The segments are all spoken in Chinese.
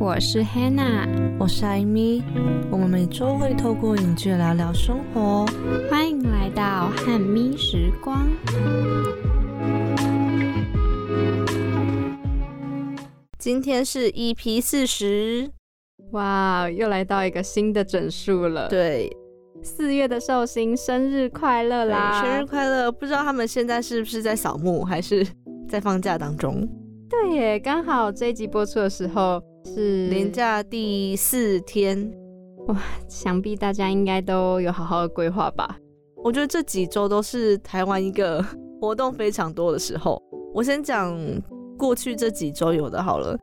我是 Hannah，我是艾米，我们每周会透过影剧聊聊生活。欢迎来到汉咪时光。今天是 EP 四十，哇，又来到一个新的整数了。，对，四月的寿星生日快乐啦！生日快乐！不知道他们现在是不是在扫墓，还是在放假当中？对耶，刚好这一集播出的时候是年，假第四天，哇想必大家应该都有好好的规划吧。我觉得这几周都是台湾一个活动非常多的时候。我先讲过去这几周有的好了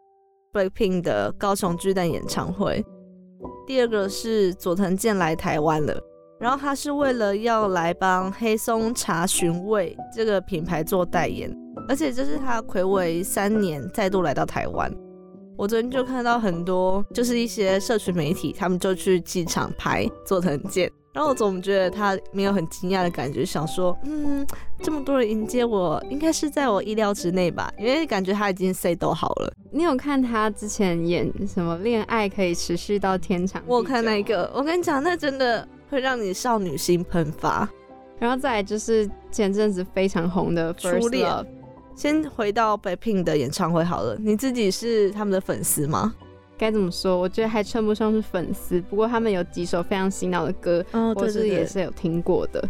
，Blackpink 的高雄巨蛋演唱会，第二个是佐藤健来台湾了。然后他是为了要来帮黑松茶寻味这个品牌做代言，而且这是他暌违三年再度来到台湾。我昨天就看到很多，就是一些社群媒体，他们就去机场拍佐藤健，然后我总觉得他没有很惊讶的感觉，想说，嗯，这么多人迎接我，应该是在我意料之内吧，因为感觉他已经 say 都好了。你有看他之前演什么《恋爱可以持续到天长》？我有看那个，我跟你讲，那真的会让你少女心喷发。然后再来就是前阵子非常红的《初 First 恋 Love》，先回到 Blackpink 的演唱会好了，你自己是他们的粉丝吗？该怎么说？我觉得还称不上是粉丝，不过他们有几首非常洗脑的歌，哦我是也是有听过的。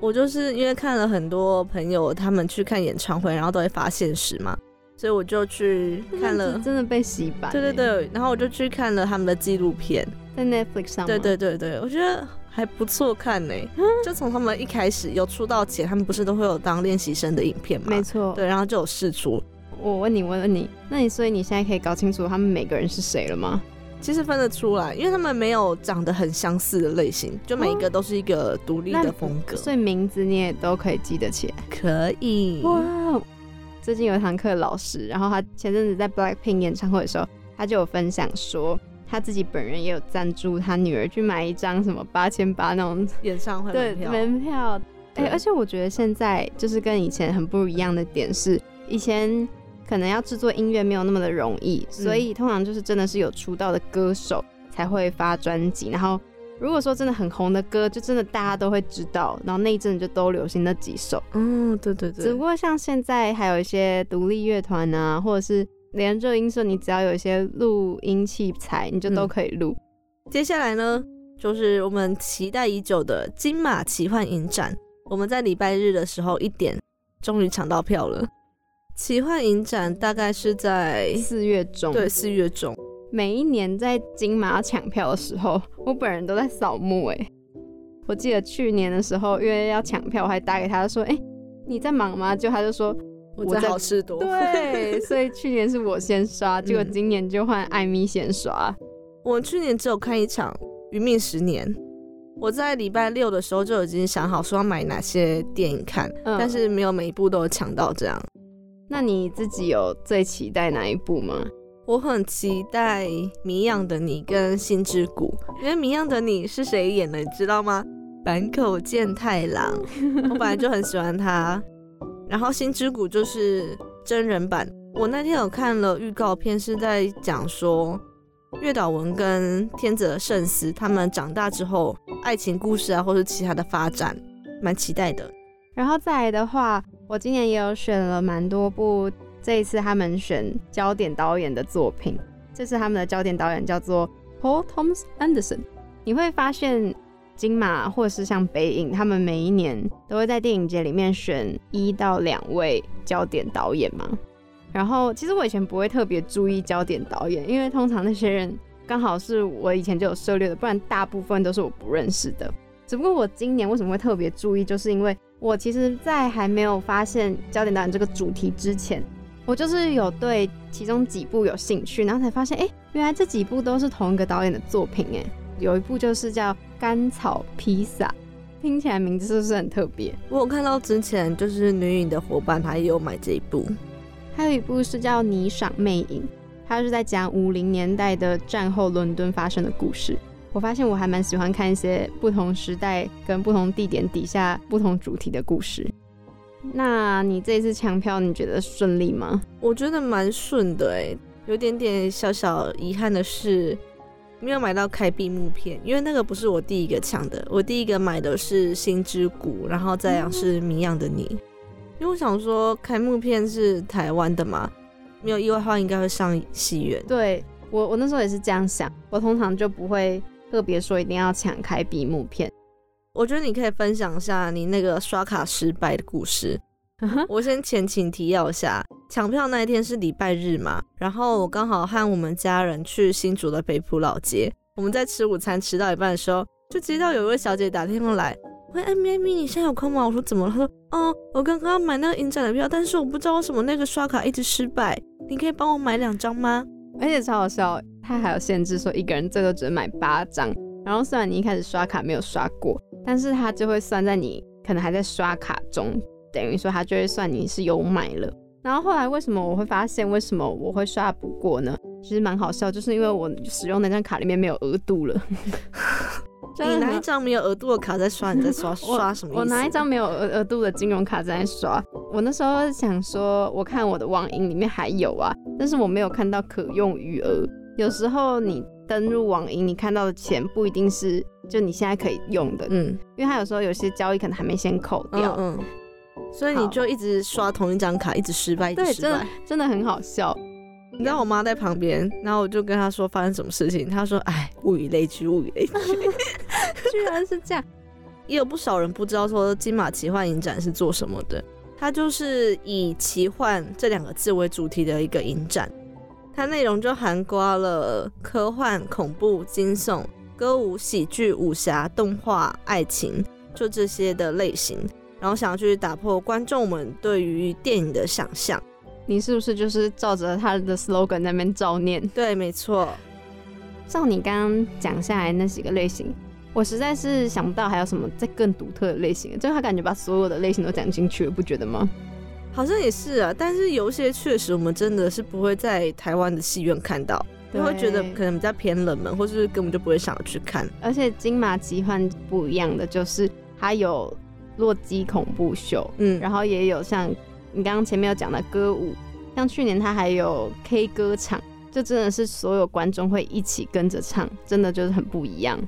我就是因为看了很多朋友他们去看演唱会，然后都会发现实嘛，所以我就去看了。真的被洗白。对对，对，然后我就去看了他们的纪录片。在 Netflix 上。对对，对对，我觉得还不错看呢。就从他们一开始有出道前，他们不是都会有当练习生的影片吗？没错。对，然后就有试出。我问你，我问你，那你所以你现在可以搞清楚他们每个人是谁了吗？其实分得出来，因为他们没有长得很相似的类型，就每一个都是一个独立的风格。所以名字你也都可以记得起来。可以。哇！最近有一堂课老师，然后他前阵子在 Blackpink 演唱会的时候，他就有分享说，他自己本人也有赞助他女儿去买一张什么八千八那种演唱会对门票，门票。哎、对而且我觉得现在就是跟以前很不一样的点是，以前可能要制作音乐没有那么的容易，所以通常就是真的是有出道的歌手才会发专辑，然后如果说真的很红的歌，就真的大家都会知道，然后那一阵就都流行那几首。嗯，对对对。只不过像现在还有一些独立乐团啊，或者是连热音色，你只要有一些录音器材，你就都嗯可以录。接下来呢，就是我们期待已久的金马奇幻影展。我们在礼拜日的时候一点，终于抢到票了。奇幻影展大概是在四月中，对四月中，每一年在金马抢票的时候，我本人都在扫墓哎。我记得去年的时候，因为要抢票，我还打给他说：“哎、你在忙吗？”就他就说我在好事多。对，所以去年是我先刷，结果嗯今年就换艾米先刷。我去年只有看一场《余命十年》，我在礼拜六的时候就已经想好说要买哪些电影看，嗯但是没有每一部都有抢到这样。那你自己有最期待哪一部吗？我很期待《谜样的你》跟《心之谷》，因为《谜样的你》是谁演的，你知道吗？坂口健太郎，我本来就很喜欢他。然后《星之谷》就是真人版，我那天有看了预告片，是在讲说月岛文跟天泽圣司他们长大之后爱情故事啊，或是其他的发展，蛮期待的。然后再来的话，我今年也有选了蛮多部，这一次他们选焦点导演的作品。这次他们的焦点导演叫做 Paul Thomas Anderson。你会发现金马或是像北影，他们每一年都会在电影节里面选一到两位焦点导演嘛。然后其实我以前不会特别注意焦点导演，因为通常那些人刚好是我以前就有涉猎的，不然大部分都是我不认识的。只不过我今年为什么会特别注意，就是因为我其实，在还没有发现焦点导演这个主题之前，我就是有对其中几部有兴趣，然后才发现，哎、原来这几部都是同一个导演的作品，哎，有一部就是叫《甘草披萨》，听起来名字是不是很特别？我有看到之前就是女影的伙伴，她也有买这一部。还有一部是叫《霓裳魅影》，它是在讲五零年代的战后伦敦发生的故事。我发现我还蛮喜欢看一些不同时代跟不同地点底下不同主题的故事。那你这一次抢票，你觉得顺利吗？我觉得蛮顺的哎，有点点小小遗憾的是，没有买到开闭幕片，因为那个不是我第一个抢的，我第一个买的是《星之谷》，然后再是《谜样的你》，因为我想说开幕片是台湾的嘛，没有意外的话应该会上戏院。对我，我那时候也是这样想，我通常就不会特别说一定要抢开闭幕片。我觉得你可以分享一下你那个刷卡失败的故事。我先前情提要一下，抢票那一天是礼拜日嘛，然后我刚好和我们家人去新竹的北浦老街。我们在吃午餐吃到一半的时候，就接到有一位小姐打电话来，喂，哎咪艾咪，你现在有空吗？我说怎么了？她说，哦，我刚刚买那个影展的票，但是我不知道为什么那个刷卡一直失败，你可以帮我买两张吗？而且超好笑，他还有限制说一个人最多只能买八张。然后虽然你一开始刷卡没有刷过，但是它就会算在你可能还在刷卡中，等于说他就会算你是有买了。然后后来为什么我会发现为什么我会刷不过呢？其实蛮好笑，就是因为我使用那张卡里面没有额度了。你拿一张没有额度的卡在刷，你在刷 刷什么？我拿一张没有额额度的金融卡在刷。我那时候想说，我看我的网银里面还有啊，但是我没有看到可用余额。有时候你。登入网银，你看到的钱不一定是就你现在可以用的，嗯，因为它有时候有些交易可能还没先扣掉，嗯，所以你就一直刷同一张卡，一直失败，对，真的真的很好笑。你知道我妈在旁边，然后我就跟她说发生什么事情，她说：“哎，物以类聚，物以类聚，居然是这样。”也有不少人不知道说金马奇幻影展是做什么的，它就是以奇幻这两个字为主题的一个影展。它内容就涵盖了科幻、恐怖、惊悚、歌舞、喜剧、武侠、动画、爱情，就这些的类型。然后想要去打破观众们对于电影的想象。你是不是就是照着他的 slogan 那边照念？对，没错。照你刚刚讲下来那几个类型，我实在是想不到还有什么再更独特的类型。就他感觉把所有的类型都讲进去了，不觉得吗？好像也是啊，但是有些确实我们真的是不会在台湾的戏院看到，你会觉得可能比较偏冷门，或是根本就不会想要去看。而且金马奇幻不一样的就是它有洛基恐怖秀，嗯，然后也有像你刚刚前面有讲的歌舞，像去年他还有 K 歌场，就真的是所有观众会一起跟着唱，真的就是很不一样。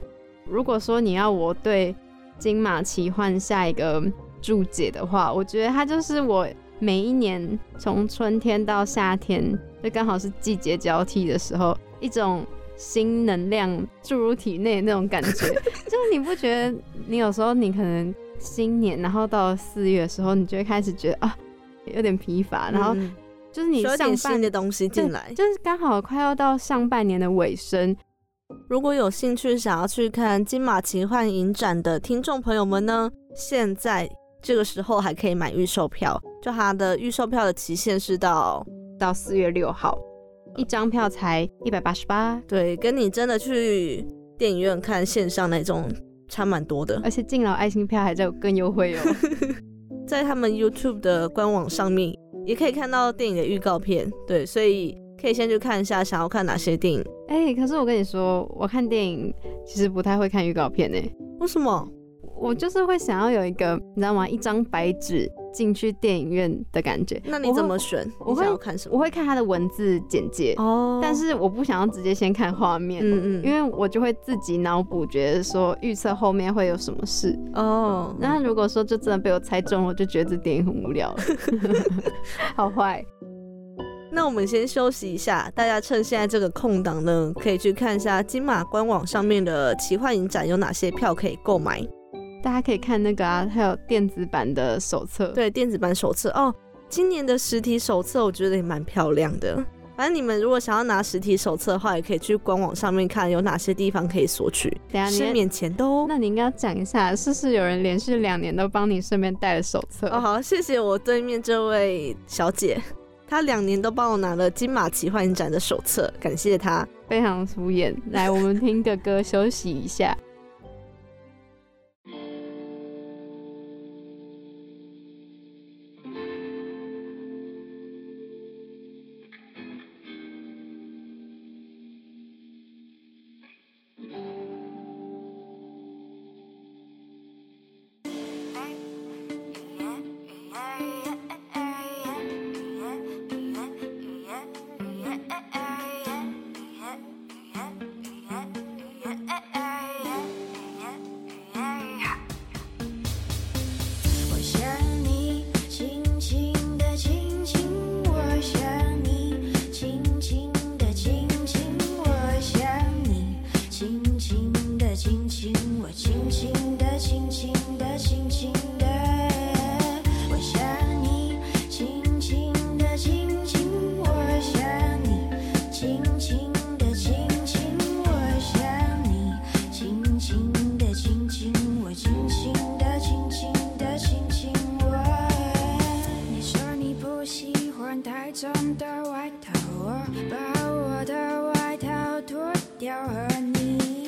如果说你要我对金马奇幻下一个注解的话，我觉得它就是我。每一年从春天到夏天，就刚好是季节交替的时候，一种新能量注入体内那种感觉，就是你不觉得你有时候你可能新年，然后到四月的时候，你就会开始觉得啊有点疲乏，然后就是你有点新的东西进来，就是刚好快要到上半年的尾声。如果有兴趣想要去看金马奇幻影展的听众朋友们呢，现在。这个时候还可以买预售票，就它的预售票的期限是到到四月六号，一张票才一百八十八。对，跟你真的去电影院看线上那种差蛮多的，而且敬老爱心票还在有更优惠哦。在他们 YouTube 的官网上面也可以看到电影的预告片，对，所以可以先去看一下，想要看哪些电影。哎，可是我跟你说，我看电影其实不太会看预告片呢。为什么？我就是会想要有一个，你知道吗？一张白纸进去电影院的感觉。那你怎么选？我会看什么？我会看它的文字简介哦。但是我不想要直接先看画面，嗯嗯，因为我就会自己脑补，觉得说预测后面会有什么事哦。那如果说就真的被我猜中了，我就觉得这电影很无聊，好坏。那我们先休息一下，大家趁现在这个空档呢，可以去看一下金马官网上面的奇幻影展有哪些票可以购买。大家可以看那个啊，还有电子版的手册。对，电子版手册哦。今年的实体手册我觉得也蛮漂亮的。反正你们如果想要拿实体手册的话，也可以去官网上面看有哪些地方可以索取，是免钱的哦。那你应该要讲一下，是不是有人连续两年都帮你顺便带了手册？哦，好，谢谢我对面这位小姐，她两年都帮我拿了金马奇幻影展的手册，感谢她，非常敷衍。来，我们听个歌休息一下。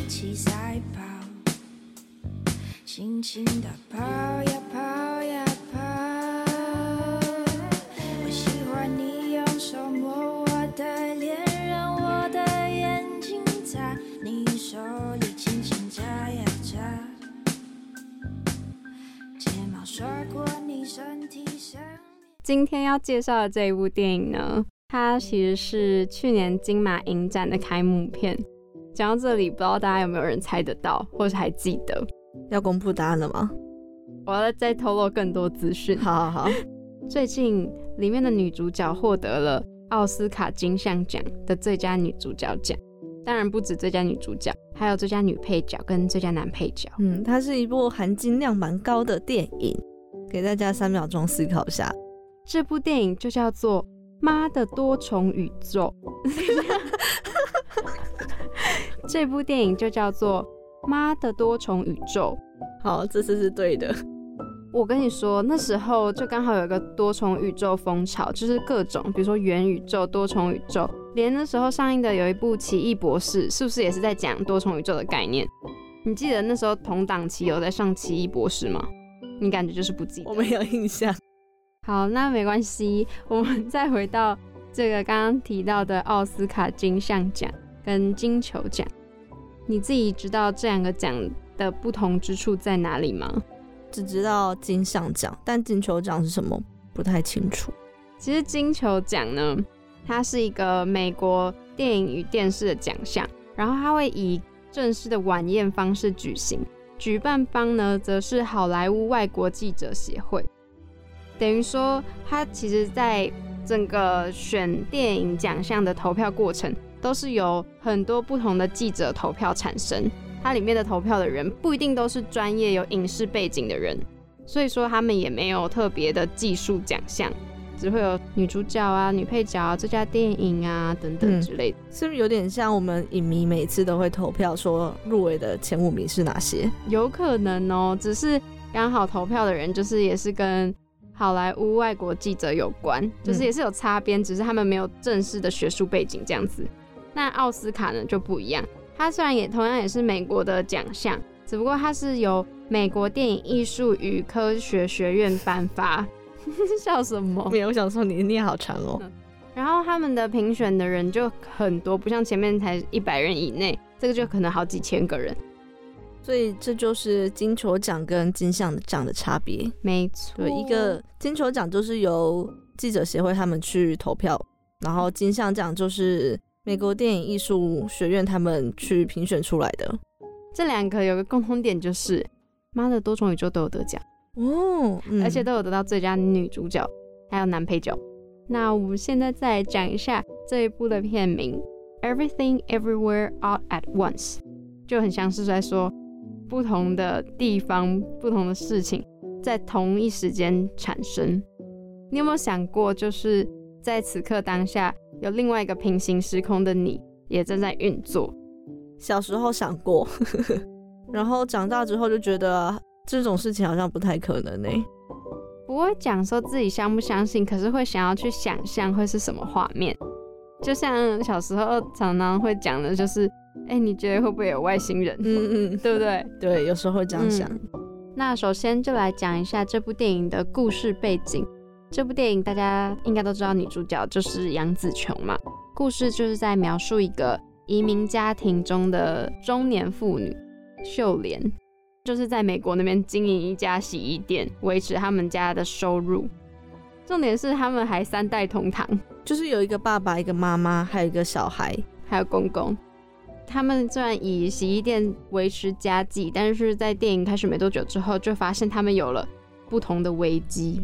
起赛跑轻轻地跑呀跑呀跑我喜欢你用手摸我的脸让我的眼睛你手里轻轻眨呀眨睫毛刷过你身体今天要介绍的这一部电影呢它其实是去年金马影展的开幕片。讲到这里，不知道大家有没有人猜得到，或是还记得？要公布答案了吗？我要再透露更多资讯。好好好，最近里面的女主角获得了奥斯卡金像奖的最佳女主角奖，当然不止最佳女主角，还有最佳女配角跟最佳男配角。嗯，它是一部含金量蛮高的电影，给大家三秒钟思考一下。这部电影就叫做《妈的多重宇宙》。这部电影就叫做《妈的多重宇宙》。好，这次是对的。我跟你说，那时候就刚好有一个多重宇宙风潮，就是各种，比如说元宇宙、多重宇宙，连那时候上映的有一部《奇异博士》，是不是也是在讲多重宇宙的概念？你记得那时候同档期有在上《奇异博士》吗？你感觉就是不记得？我没有印象。好，那没关系，我们再回到这个刚刚提到的奥斯卡金像奖跟金球奖，你自己知道这两个奖的不同之处在哪里吗？只知道金像奖，但金球奖是什么不太清楚。其实金球奖呢，它是一个美国电影与电视的奖项，然后它会以正式的晚宴方式举行，举办方呢则是好莱坞外国记者协会。等于说，它其实在整个选电影奖项的投票过程，都是由很多不同的记者投票产生。它里面的投票的人不一定都是专业有影视背景的人，所以说他们也没有特别的技术奖项，只会有女主角啊、女配角啊、最佳电影啊等等之类的。是不是有点像我们影迷每次都会投票说入围的前五名是哪些？有可能哦，只是刚好投票的人就是也是跟好莱坞外国记者有关，就是也是有擦边，只是他们没有正式的学术背景这样子。那奥斯卡呢就不一样，它虽然也同样也是美国的奖项，只不过它是由美国电影艺术与科学学院颁发。笑什么？没有，我想说你念好长哦。然后他们的评选的人就很多，不像前面才一百人以内，这个就可能好几千个人。所以这就是金球奖跟金像奖的差别。没错，对，一个金球奖就是由记者协会他们去投票，然后金像奖就是美国电影艺术学院他们去评选出来的。这两个有个共通点就是，妈的多重宇宙都有得奖，哦，嗯而且都有得到最佳女主角还有男配角。那我们现在再来讲一下这一部的片名《Everything Everywhere All at Once》，就很像是在说不同的地方、不同的事情在同一时间产生。你有没有想过，就是在此刻当下，有另外一个平行时空的你也正在运作？小时候想过，然后长大之后就觉得这种事情好像不太可能呢、不会讲说自己相不相信，可是会想要去想象会是什么画面。就像小时候常常会讲的，就是，哎、你觉得会不会有外星人？嗯嗯，对不对？对，有时候会这样想。嗯那首先就来讲一下这部电影的故事背景。这部电影大家应该都知道，女主角就是杨紫琼嘛。故事就是在描述一个移民家庭中的中年妇女秀莲，就是在美国那边经营一家洗衣店，维持他们家的收入。重点是他们还三代同堂，就是有一个爸爸，一个妈妈，还有一个小孩。还有公公。他们虽然以洗衣店维持家计，但是在电影开始没多久之后，就发现他们有了不同的危机，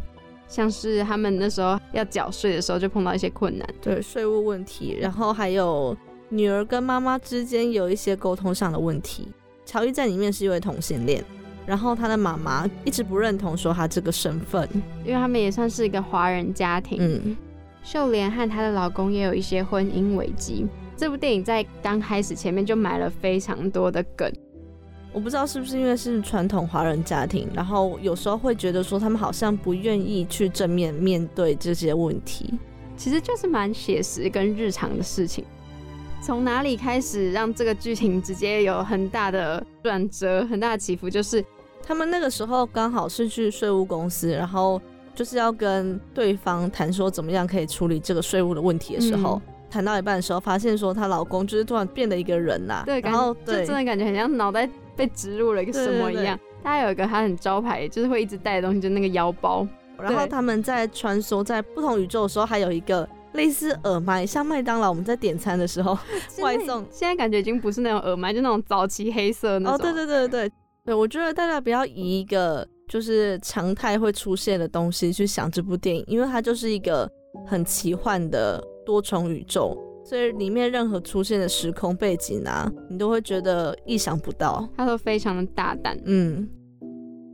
像是他们那时候要缴税的时候就碰到一些困难。对税务问题，然后还有女儿跟妈妈之间有一些沟通上的问题。乔伊在里面是一位同性恋，然后他的妈妈一直不认同说他这个身份。因为他们也算是一个华人家庭。嗯，秀莲和她的老公也有一些婚姻危机。这部电影在刚开始前面就埋了非常多的梗，我不知道是不是因为是传统华人家庭，然后有时候会觉得说他们好像不愿意去正面面对这些问题。其实就是蛮写实跟日常的事情。从哪里开始让这个剧情直接有很大的转折、很大的起伏？就是他们那个时候刚好是去税务公司，然后就是要跟对方谈说怎么样可以处理这个税务的问题的时候，谈到一半的时候，发现说她老公就是突然变了一个人呐、对，然后就真的感觉很像脑袋被植入了一个什么一样。他有一个他很招牌，就是会一直带的东西，就是那个腰包。然后他们在穿梭在不同宇宙的时候，还有一个类似耳麦，像麦当劳我们在点餐的时候 外送。现在感觉已经不是那种耳麦，就那种早期黑色那种。哦，对对对对对，我觉得大家不要以一个就是常态会出现的东西去想这部电影，因为它就是一个很奇幻的多重宇宙，所以里面任何出现的时空背景啊，你都会觉得意想不到。他都非常的大胆。嗯，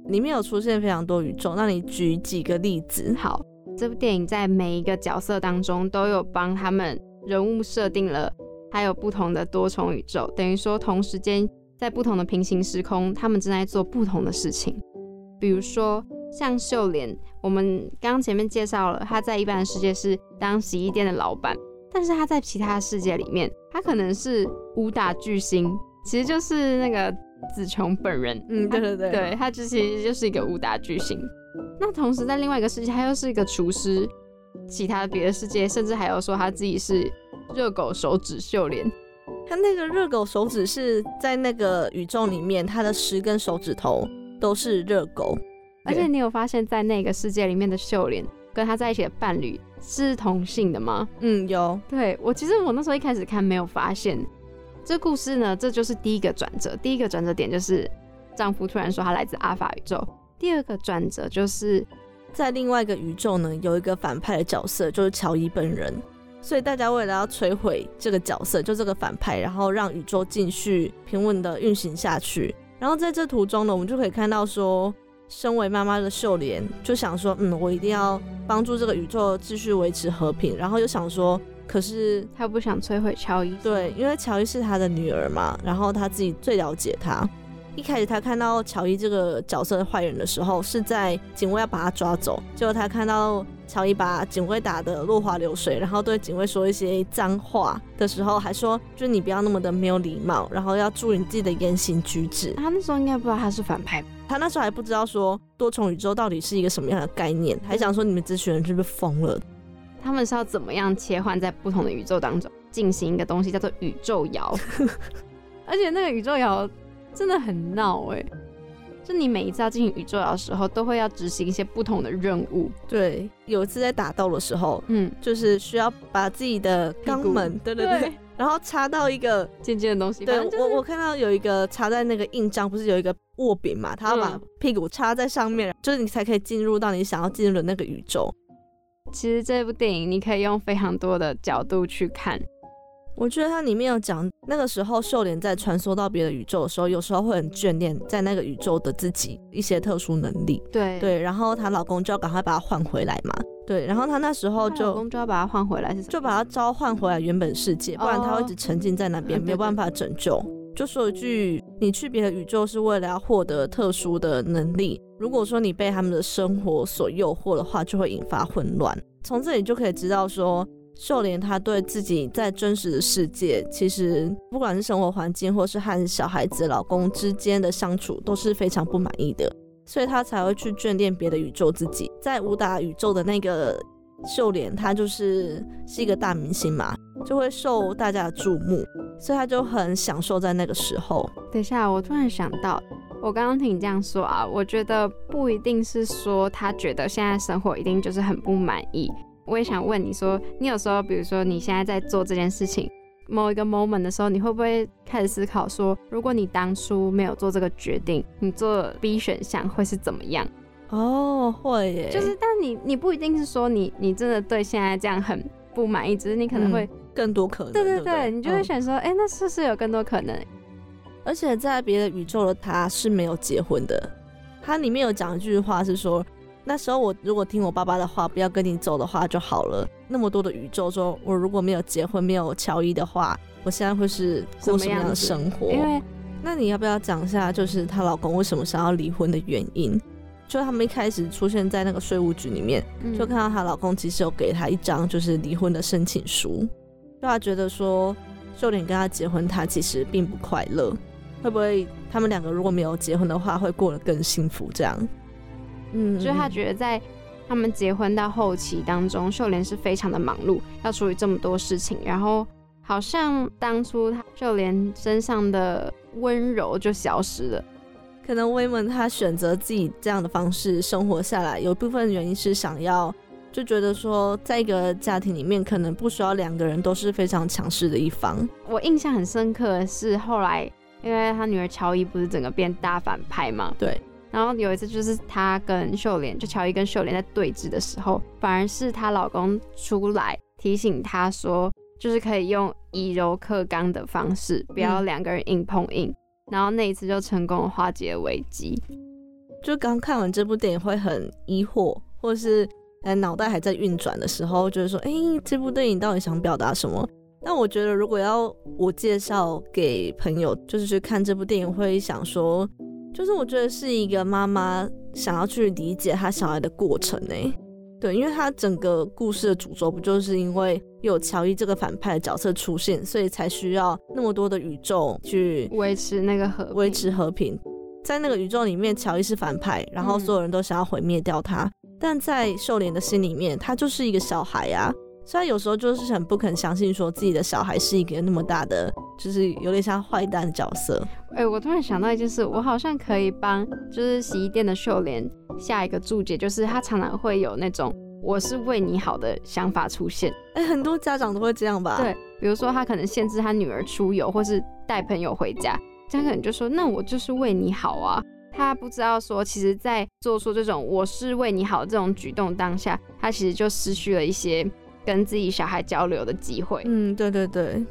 里面有出现非常多宇宙，那你举几个例子？好，这部电影在每一个角色当中都有帮他们人物设定了，还有不同的多重宇宙，等于说同时间在不同的平行时空，他们正在做不同的事情。比如说像秀莲，我们刚刚前面介绍了，她在一般的世界是当洗衣店的老板，但是他在其他世界里面，他可能是武打巨星，其实就是那个子琼本人。嗯，对对对，对，他就其实就是一个武打巨星。那同时在另外一个世界，他又是一个厨师，其他别的世界甚至还有说他自己是热狗手指秀莲。他那个热狗手指是在那个宇宙里面，他的十根手指头都是热狗，而且你有发现，在那个世界里面的秀莲跟他在一起的伴侣是同性的吗？嗯，有，对我其实我那时候一开始看没有发现。这故事呢，这就是第一个转折。第一个转折点就是丈夫突然说他来自阿法宇宙。第二个转折就是在另外一个宇宙呢，有一个反派的角色，就是乔伊本人。所以大家为了要摧毁这个角色，就这个反派，然后让宇宙继续平稳的运行下去。然后在这途中呢，我们就可以看到说，身为妈妈的秀莲就想说，嗯，我一定要帮助这个宇宙继续维持和平。然后又想说，可是他不想摧毁乔伊。对，因为乔伊是他的女儿嘛，然后他自己最了解她。一开始他看到乔伊这个角色的坏人的时候，是在警卫要把他抓走，结果他看到乔伊把警卫打得落花流水，然后对警卫说一些脏话的时候，还说就是你不要那么的没有礼貌，然后要注意你自己的言行举止。他那时候应该不知道他是反派，他那时候还不知道说多重宇宙到底是一个什么样的概念，还想说你们这群人是不是疯了？他们是要怎么样切换在不同的宇宙当中进行一个东西叫做宇宙摇，而且那个宇宙摇真的很闹哎、就你每一次要进行宇宙摇的时候，都会要执行一些不同的任务。对，有一次在打斗的时候，嗯，就是需要把自己的肛门，对对。对，然后插到一个尖尖的东西，对就是我我看到有一个插在那个印章，不是有一个握柄嘛？他要把嗯屁股插在上面，就是你才可以进入到你想要进入的那个宇宙。其实这部电影你可以用非常多的角度去看，我觉得它里面有讲，那个时候秀莲在穿梭到别的宇宙的时候，有时候会很眷恋在那个宇宙的自己一些特殊能力。对，对，然后她老公就要赶快把她换回来嘛。对，然后他那时候她老就公就要把他换回来是？就把他召唤回来原本世界，不然他会一哦直沉浸在那边，对没有办法拯救。就说一句，你去别的宇宙是为了要获得特殊的能力。如果说你被他们的生活所诱惑的话，就会引发混乱。从这里就可以知道说，秀莲她对自己在真实的世界，其实不管是生活环境，或是和小孩子、老公之间的相处，都是非常不满意的，所以他才会去眷恋别的宇宙自己。在武打宇宙的那个秀莲，他就是是一个大明星嘛，就会受大家的注目，所以他就很享受在那个时候。等一下，我突然想到，我刚刚听你这样说啊，我觉得不一定是说他觉得现在生活一定就是很不满意。我也想问你说，你有时候，比如说你现在在做这件事情，某一个 moment 的时候，你会不会开始思考说，如果你当初没有做这个决定，你做 B 选项会是怎么样？哦，会耶，就是，但你你不一定是说你你真的对现在这样很不满意，只是你可能会，更多可能。对对不对，你就会嗯想说，哎、那是不是有更多可能？而且在别的宇宙的他是没有结婚的。他里面有讲一句话是说，那时候我如果听我爸爸的话，不要跟你走的话就好了。那么多的宇宙中，我如果没有结婚，没有乔伊的话，我现在会是过什么样的生活？因为那你要不要讲一下，就是她老公为什么想要离婚的原因？就他们一开始出现在那个税务局里面，嗯就看到她老公其实有给她一张就是离婚的申请书，就她觉得说秀莲跟他结婚，她其实并不快乐。会不会他们两个如果没有结婚的话，会过得更幸福？这样，嗯，就是他觉得在他们结婚到后期当中，秀莲是非常的忙碌，要处理这么多事情，然后好像当初他秀莲身上的温柔就消失了。可能威门他选择自己这样的方式生活下来，有部分原因是想要就觉得说，在一个家庭里面，可能不需要两个人都是非常强势的一方。我印象很深刻的是后来，因为他女儿乔伊不是整个变大反派嘛，对。然后有一次就是她跟秀莲，就乔伊跟秀莲在对峙的时候，反而是她老公出来提醒她说，就是可以用以柔克刚的方式，不要两个人硬碰硬。然后那一次就成功化解危机。就刚看完这部电影会很疑惑，或是呃脑袋还在运转的时候，就是说，哎，这部电影到底想表达什么？但我觉得如果要我介绍给朋友，就是去看这部电影，会想说。就是我觉得是一个妈妈想要去理解她小孩的过程呢，对，因为她整个故事的主轴不就是因为有乔伊这个反派的角色出现，所以才需要那么多的宇宙去维持那个和维持和平。在那个宇宙里面，乔伊是反派，然后所有人都想要毁灭掉他，但在秀莲的心里面，他就是一个小孩呀。所以有时候就是很不肯相信，说自己的小孩是一个那么大的，就是有点像坏蛋的角色。哎，我突然想到一件事，我好像可以帮就是洗衣店的秀莲下一个注解，就是她常常会有那种我是为你好的想法出现。哎，很多家长都会这样吧？对，比如说他可能限制他女儿出游，或是带朋友回家，这样可能就说那我就是为你好啊。他不知道说，其实，在做出这种我是为你好这种举动当下，他其实就失去了一些。跟自己小孩交流的机会。嗯，对对对，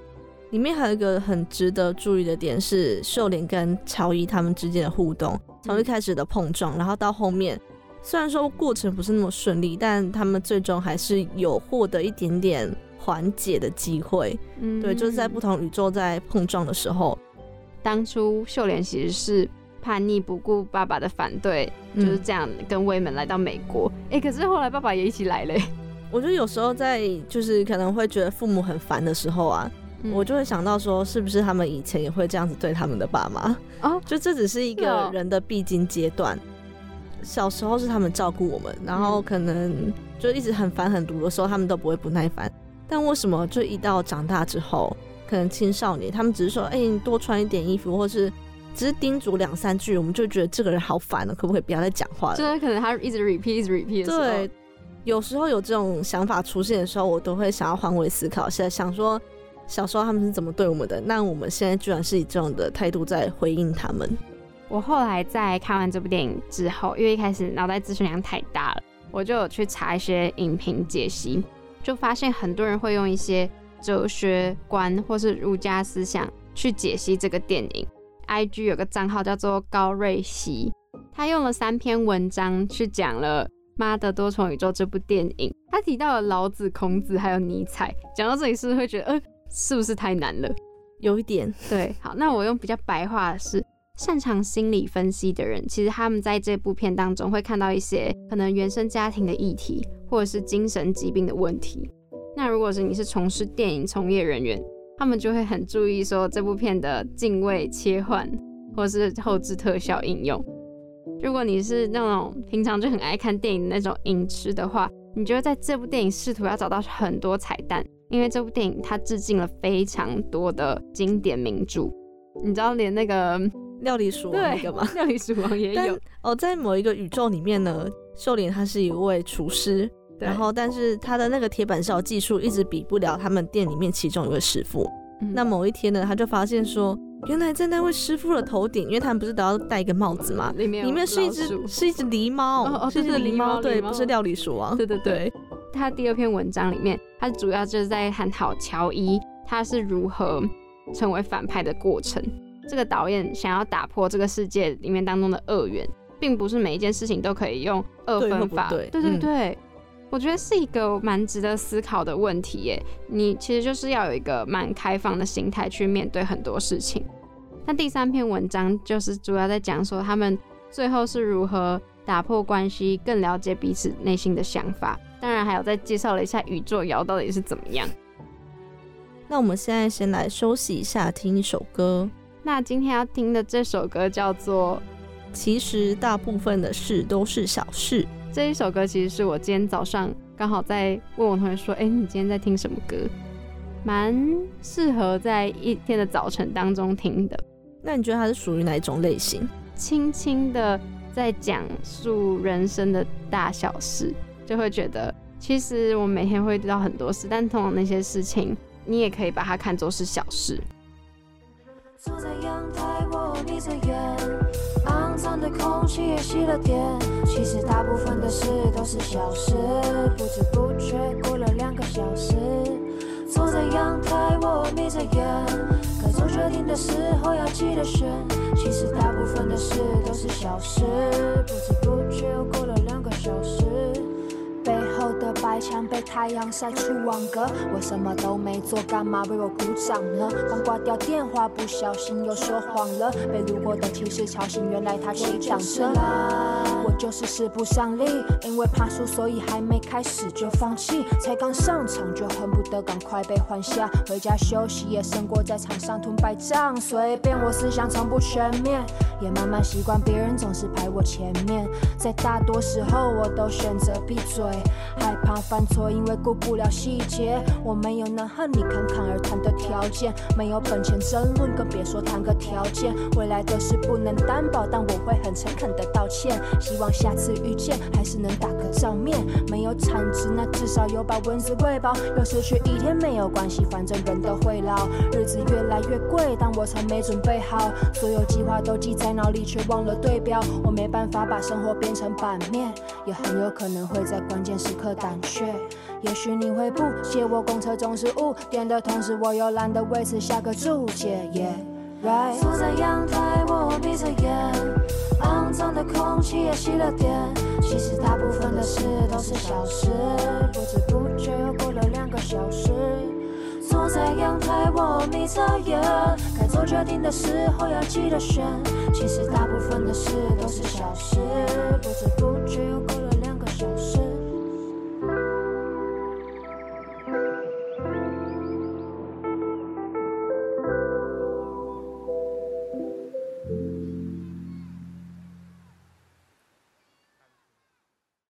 里面还有一个很值得注意的点是秀莲跟乔伊他们之间的互动，从一开始的碰撞，然后到后面，虽然说过程不是那么顺利，但他们最终还是有获得一点点缓解的机会。嗯，对，就是在不同宇宙在碰撞的时候，当初秀莲其实是叛逆不顾爸爸的反对，就是这样跟威门来到美国。哎，可是后来爸爸也一起来了。我觉得有时候在就是可能会觉得父母很烦的时候啊，我就会想到说，是不是他们以前也会这样子对他们的爸妈？哦，就这只是一个人的必经阶段。小时候是他们照顾我们，然后可能就一直很烦很毒的时候，他们都不会不耐烦。但为什么就一到长大之后，可能青少年，他们只是说，哎，你多穿一点衣服，或是只是叮嘱两三句，我们就觉得这个人好烦了，可不可以不要再讲话了？就是可能他一直 repeat，一直 repeat。对。有时候有这种想法出现的时候，我都会想要换位思考，现在想说小时候他们是怎么对我们的，那我们现在居然是以这样的态度在回应他们。我后来在看完这部电影之后，因为一开始脑袋资讯量太大了，我就有去查一些影评解析，就发现很多人会用一些哲学观或是儒家思想去解析这个电影。IG 有个账号叫做高瑞熙，他用了三篇文章去讲了。妈的多重宇宙这部电影，他提到了老子、孔子还有尼采。讲到这里，是不是会觉得，呃，是不是太难了？有一点。对，好，那我用比较白话的是，擅长心理分析的人，其实他们在这部片当中会看到一些可能原生家庭的议题，或者是精神疾病的问题。那如果是你是从事电影从业人员，他们就会很注意说这部片的镜位切换，或是后置特效应用。如果你是那种平常就很爱看电影的那种影痴的话，你觉得在这部电影试图要找到很多彩蛋，因为这部电影它致敬了非常多的经典名著。你知道连那个料理鼠王那个吗？料理鼠王也有哦，在某一个宇宙里面呢，秀莲她是一位厨师，然后但是她的那个铁板烧技术一直比不了他们店里面其中一位师傅。那某一天呢，他就发现说。原来在那位师傅的头顶，因为他们不是都要戴一个帽子吗？里面里面是一只是一只狸猫，是一只狸猫，对，不是料理鼠王。对对对。他第二篇文章里面，他主要就是在探讨乔伊他是如何成为反派的过程。这个导演想要打破这个世界里面当中的二元，并不是每一件事情都可以用二分法。对对对，我觉得是一个蛮值得思考的问题耶。你其实就是要有一个蛮开放的心态去面对很多事情。那第三篇文章就是主要在讲说他们最后是如何打破关系，更了解彼此内心的想法。当然还有再介绍了一下宇宙摇到底是怎么样。那我们现在先来休息一下，听一首歌。那今天要听的这首歌叫做其实大部分的事都是小事。这一首歌，其实是我今天早上刚好在问我同学说：“哎、你今天在听什么歌？”蛮适合在一天的早晨当中听的，那你觉得它是属于哪一种类型？轻轻的在讲述人生的大小事，就会觉得其实我每天会遇到很多事，但通常那些事情你也可以把它看作是小事。坐在阳台，我眯着眼，肮脏的空气也吸了点。其实大部分的事都是小事，不知不觉过了两个小时。坐在阳台，我眯着眼，该做决定的时候要记得选。其实大部分的事都是小事，不知不觉又过了两个小时。墙被太阳晒出网格，我什么都没做，干嘛为我鼓掌呢？刚挂掉电话，不小心又说谎了，被路过的提示吵醒，原来他骑挡车。我就是使不上力，因为怕输，所以还没开始就放弃。才刚上场就恨不得赶快被换下，回家休息也胜过在场上吞败仗。随便我思想从不全面，也慢慢习惯别人总是排我前面。在大多时候我都选择闭嘴，害怕犯错，因为顾不了细节。我没有能和你侃侃而谈的条件，没有本钱争论，更别说谈个条件。未来的事不能担保，但我会很诚恳的道歉。希望下次遇见还是能打个照面。没有产值，那至少有把蚊子喂饱。有失去一天没有关系，反正人都会老。日子越来越贵，但我从没准备好，所有计划都记在脑里，却忘了对标。我没办法把生活变成版面，也很有可能会在关键时刻胆怯。也许你会不解我公车总是误点的同时，我又懒得为此下个注解。Yeah, right。坐在阳台，我闭着眼，肮脏的空气也吸了点。其实大部分的事都是小事，不知不觉又过了两个小时。坐在阳台，我眯着眼，该做决定的时候要记得选。其实大部分的事都是小事，不知不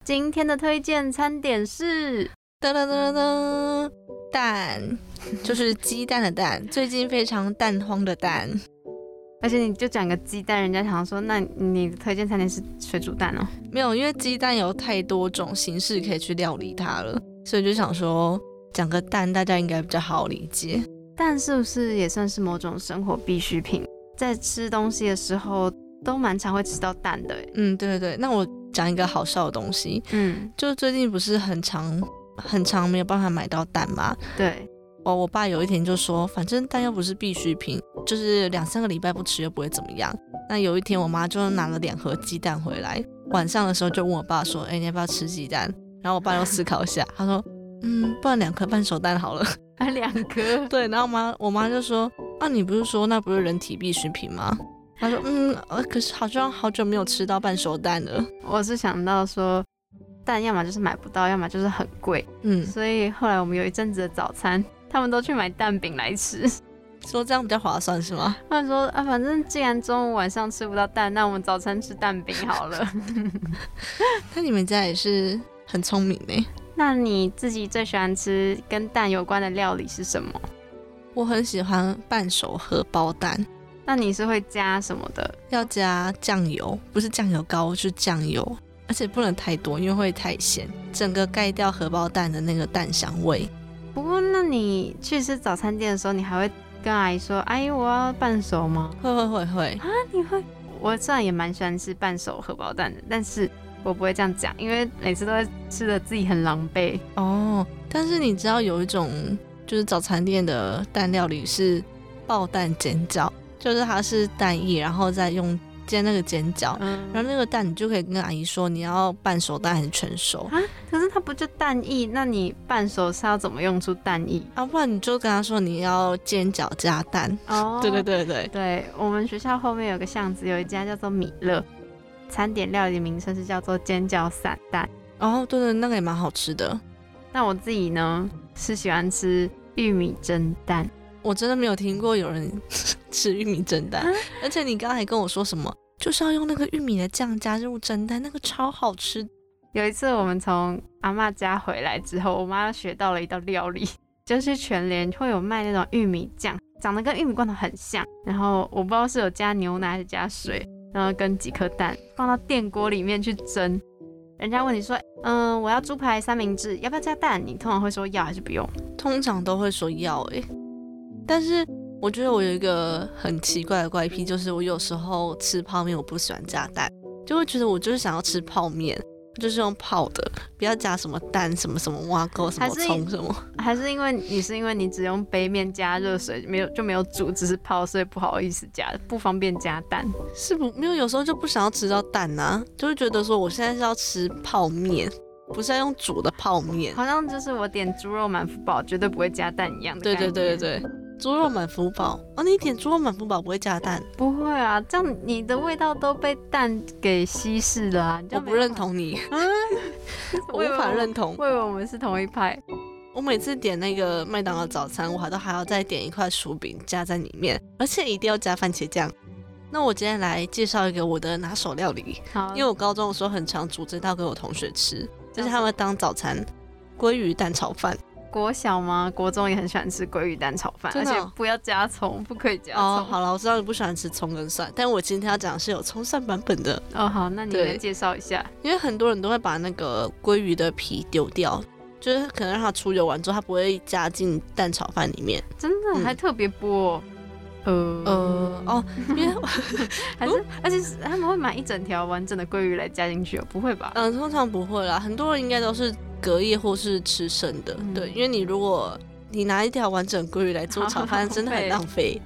今天的推荐餐点是噔噔噔噔噔，蛋就是鸡蛋的蛋，最近非常蛋荒的蛋。而且你就讲个鸡蛋，人家想说，那你的推荐餐点是水煮蛋哦。没有，因为鸡蛋有太多种形式可以去料理它了，所以就想说讲个蛋，大家应该比较好理解。蛋是不是也算是某种生活必需品？在吃东西的时候都蛮常会吃到蛋的欸。嗯，对对对。那我讲一个好笑的东西，嗯，就最近不是很长很长没有办法买到蛋吗？对，我我爸有一天就说，反正蛋又不是必需品，就是两三个礼拜不吃又不会怎么样。那有一天我妈就拿了两盒鸡蛋回来，晚上的时候就问我爸说，哎、你要不要吃鸡蛋？然后我爸又思考一下，他说，嗯，不然两颗半熟蛋好了。还 两颗。对，然后妈我妈就说，啊，你不是说那不是人体必需品吗？他说，嗯，呃，可是好像好久没有吃到半熟蛋了。我是想到说，蛋要么就是买不到，要么就是很贵，嗯，所以后来我们有一阵子的早餐，他们都去买蛋饼来吃。说这样比较划算是吗？他们说啊，反正既然中午晚上吃不到蛋，那我们早餐吃蛋饼好了。那你们家也是很聪明呢。那你自己最喜欢吃跟蛋有关的料理是什么？我很喜欢半熟荷包蛋，那你是会加什么的？要加酱油，不是酱油膏，是酱油，而且不能太多，因为会太咸，整个盖掉荷包蛋的那个蛋香味。不过，那你去吃早餐店的时候，你还会跟阿姨说：“阿姨，我要半熟吗会会会会，？”啊，你会？我虽然也蛮喜欢吃半熟荷包蛋的，但是我不会这样讲，因为每次都会吃的自己很狼狈。哦，但是你知道有一种就是早餐店的蛋料理是爆蛋煎饺，就是它是蛋液，然后再用煎那个煎饺，嗯，然后那个蛋你就可以跟阿姨说你要半熟蛋还是全熟啊可是它不就蛋液？那你半熟是要怎么用出蛋液？啊，不然你就跟他说你要煎饺加蛋。哦 对对对对，对，我们学校后面有个巷子，有一家叫做米乐，餐点料理的名称是叫做煎饺散蛋。哦对对，那个也蛮好吃的。那我自己呢是喜欢吃玉米蒸蛋。我真的没有听过有人 吃玉米蒸蛋，而且你刚才跟我说什么，就是要用那个玉米的酱加入蒸蛋，那个超好吃。有一次我们从阿嬷家回来之后，我妈学到了一道料理，就是全联会有卖那种玉米酱，长得跟玉米罐头很像，然后我不知道是有加牛奶还是加水，然后跟几颗蛋放到电锅里面去蒸。人家问你说，嗯，我要猪排三明治，要不要加蛋？你通常会说要还是不用？通常都会说要诶、但是我觉得我有一个很奇怪的怪癖，就是我有时候吃泡面我不喜欢加蛋，就会觉得我就是想要吃泡面，就是用泡的，不要加什么蛋、什么什么挖沟、什么葱什么。还是因为你是因为你只用杯面加热水，没有就没有煮，只是泡，所以不好意思加，不方便加蛋。是不没有，有时候就不想要吃到蛋呐、就会觉得说我现在是要吃泡面，不是要用煮的泡面。好像就是我点猪肉满福堡绝对不会加蛋一样的对对对对对，猪肉满福宝哦，你点猪肉满福宝不会加蛋，不会啊，这样你的味道都被蛋给稀释了啊！我不认同你，我 我无法认同。我以为我们是同一派。我每次点那个麦当劳早餐，我还都还要再点一块薯饼加在里面，而且一定要加番茄酱。那我今天来介绍一个我的拿手料理，好，因为我高中的时候很常煮这道给我同学吃，就是他们当早餐鲑鱼蛋炒饭。国小吗？国中也很喜欢吃鲑鱼蛋炒饭，而且不要加葱，不可以加葱。哦，好了，我知道你不喜欢吃葱跟蒜，但我今天要讲的是有葱蒜版本的，哦，好，那你对来介绍一下。因为很多人都会把那个鲑鱼的皮丢掉，就是可能让它出油完之后，它不会加进蛋炒饭里面。真的嗯还特别播、呃呃，哦，因为还是而且是他们会买一整条完整的鲑鱼来加进去哦？不会吧？嗯、通常不会啦，很多人应该都是隔夜或是吃生的。嗯对，因为你如果你拿一条完整鲑鱼来做炒 饭，真的很浪费。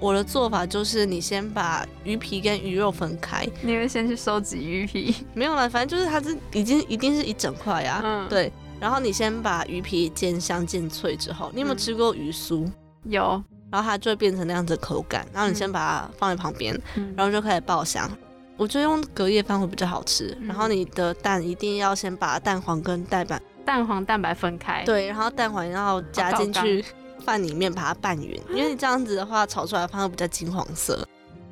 我的做法就是，你先把鱼皮跟鱼肉分开，你会先去收集鱼皮，没有啦，反正就是它是已经一定是一整块啊。嗯对，然后你先把鱼皮煎香煎脆之后，你有没有嗯吃过鱼酥？有，然后它就会变成那样子的口感，然后你先把它放在旁边，嗯然后就开始爆香。我觉得用隔夜饭会比较好吃。嗯然后你的蛋一定要先把蛋黄跟蛋白蛋黄蛋白分开。，对，然后蛋黄要加进去饭里面把它拌匀，因为你这样子的话炒出来的饭会比较金黄色。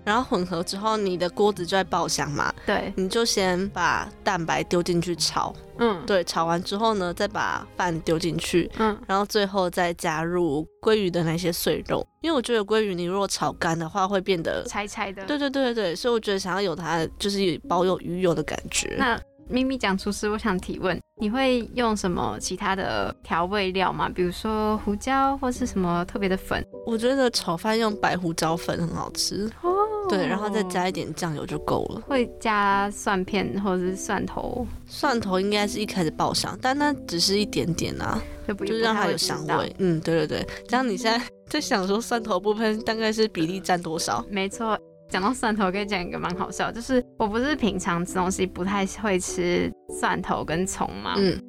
然后混合之后，你的锅子就会爆香嘛，对，你就先把蛋白丢进去炒，嗯，对，炒完之后呢，再把饭丢进去，嗯，然后最后再加入鲑鱼的那些碎肉，因为我觉得鲑鱼你如果炒干的话会变得，柴柴的。对对对对对，所以我觉得想要有它就是保有鱼油的感觉。那咪咪讲厨师，我想提问，你会用什么其他的调味料吗？比如说胡椒或是什么特别的粉？我觉得炒饭用白胡椒粉很好吃，哦对，然后再加一点酱油就够了。会加蒜片或者是蒜头，蒜头应该是一开始爆香，但那只是一点点啊，就不就是让它有香。味。嗯，对对对，这样你现在 在想说蒜头部分大概是比例占多少？没错，讲到蒜头，可以讲一个蛮好笑，就是我不是平常吃东西不太会吃蒜头跟葱吗？嗯，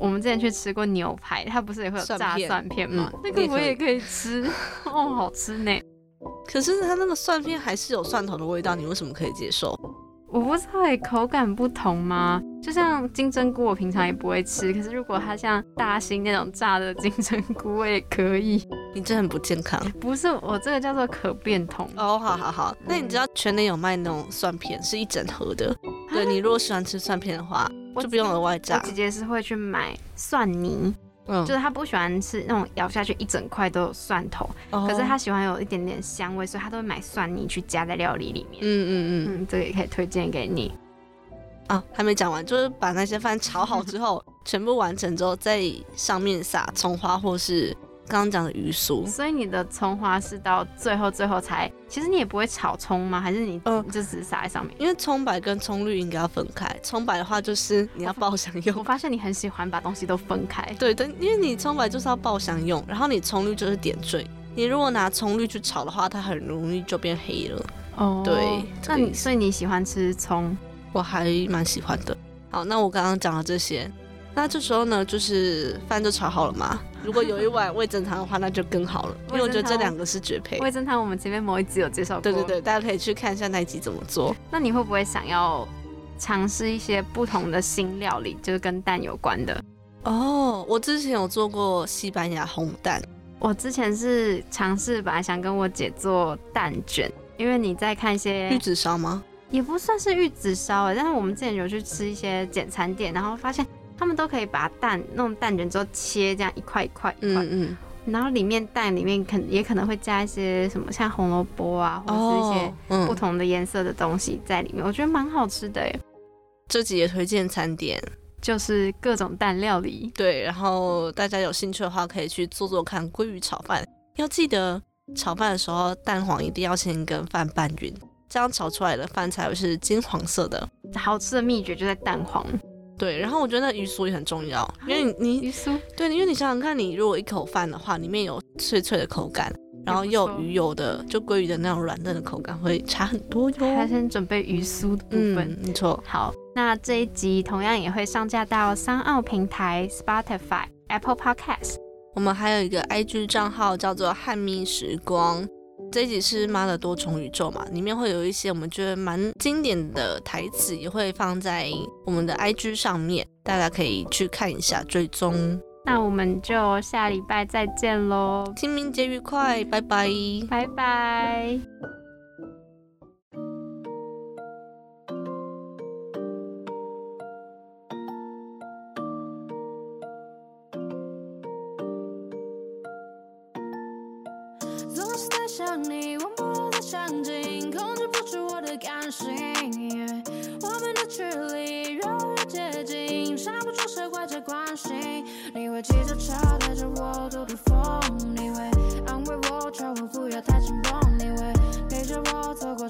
我们之前去吃过牛排，它不是也会有炸蒜片吗？嗯那个我也也可以吃，哦，好吃呢。可是它那个蒜片还是有蒜头的味道，你为什么可以接受？我不知道诶，口感不同吗？就像金针菇，我平常也不会吃，可是如果它像大兴那种炸的金针菇，我也可以。你这很不健康。不是我这个叫做可变通，哦，好好好，那你知道全联有卖那种蒜片，是一整盒的。对你如果喜欢吃蒜片的话，就不用额外我炸。姐姐是会去买蒜泥，嗯就是她不喜欢吃那种咬下去一整块都有蒜头，哦可是她喜欢有一点点香味，所以她都会买蒜泥去加在料理里面。嗯嗯嗯嗯，这个也可以推荐给你。啊，还没讲完，就是把那些饭炒好之后，全部完成之后，在上面撒葱花或是刚刚讲的鱼酥。所以你的葱花是到最后最后才，其实你也不会炒葱吗？还是你嗯就只是撒在上面？因为葱白跟葱绿应该要分开，葱白的话就是你要爆香用我用，发现你很喜欢把东西都分开。对的，因为你葱白就是要爆香用，然后你葱绿就是点缀。你如果拿葱绿去炒的话，它很容易就变黑了。哦对那你所以你喜欢吃葱？我还蛮喜欢的。好，那我刚刚讲了这些，那这时候呢，就是饭就炒好了嘛。如果有一碗味噌汤的话，那就更好了，因为我觉得这两个是绝配。味噌汤我们前面某一集有介绍过。对对。对，大家可以去看一下那一集怎么做。那你会不会想要尝试一些不同的新料理，就是跟蛋有关的？哦，我之前有做过西班牙红蛋，我之前是尝试，本来想跟我姐做蛋卷，因为你在看一些玉子烧吗？也不算是玉子烧哎，但是我们之前有去吃一些简餐店，然后发现他们都可以把蛋弄蛋卷之后切这样一块一块一块，嗯嗯，然后里面蛋里面可也可能会加一些什么像红萝卜啊，或者是一些嗯。不同的颜色的东西在里面，我觉得蛮好吃的哎，这集也推荐餐点，就是各种蛋料理。对，然后大家有兴趣的话可以去做做看鲑鱼炒饭，要记得炒饭的时候蛋黄一定要先跟饭拌匀，这样炒出来的饭才会是金黄色的。好吃的秘诀就在蛋黄对，然后我觉得那鱼酥也很重要，因为你你鱼酥，对，因为你想想看，你如果一口饭的话，里面有脆脆的口感，然后又有鱼油的，就鲑鱼的那种软嫩的口感会差很多哟。还先准备鱼酥的部分。嗯，没错。好，那这一集同样也会上架到商奥平台、Spotify、Apple Podcast。我们还有一个 IG 账号叫做汉密时光。这一集是妈的多重宇宙嘛，里面会有一些我们觉得蛮经典的台词，也会放在我们的 IG 上面，大家可以去看一下追踪。那我们就下礼拜再见喽，清明节愉快，拜拜。拜拜。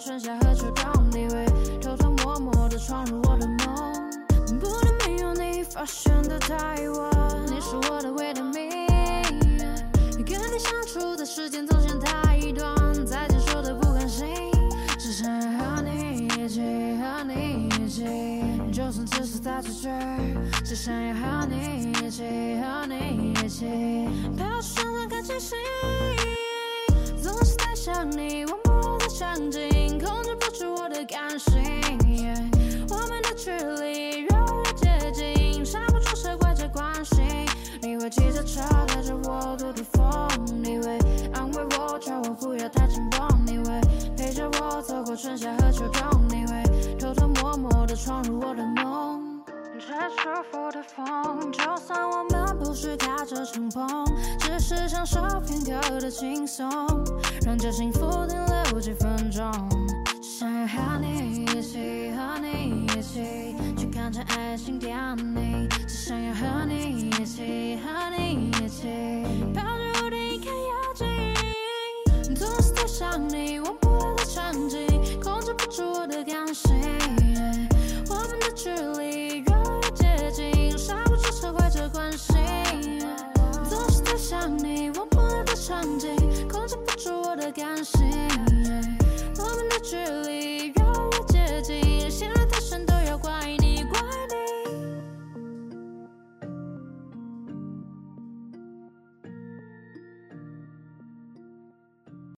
春夏和秋冬，你会偷偷摸摸地闯入我的梦。不能没有你发现的太晚，你是我的维他命。跟你相处的时间总嫌太短，再见说的不甘心，只想要和你一起，和你一起，就算只是在出去，只想要和你一起，和你一起，陪我身上看清晰。总是在想你，忘春夏和秋冬，你会偷偷摸摸地闯入我的梦。吹舒服的风，就算我们不是开着敞篷，只是享受片刻的轻松，让这幸福停留几分钟。只想要和你一起，和你一起去看场爱情电影，只想要和你一起，和你一起抱着屋顶看夜景。总是在想你，忘不了的场景，控制不住我的感性。我们的距离越来越接近，刹不住车怀着关系。总是在想你，忘不了的场景，控制不住我的感性。我们的距离越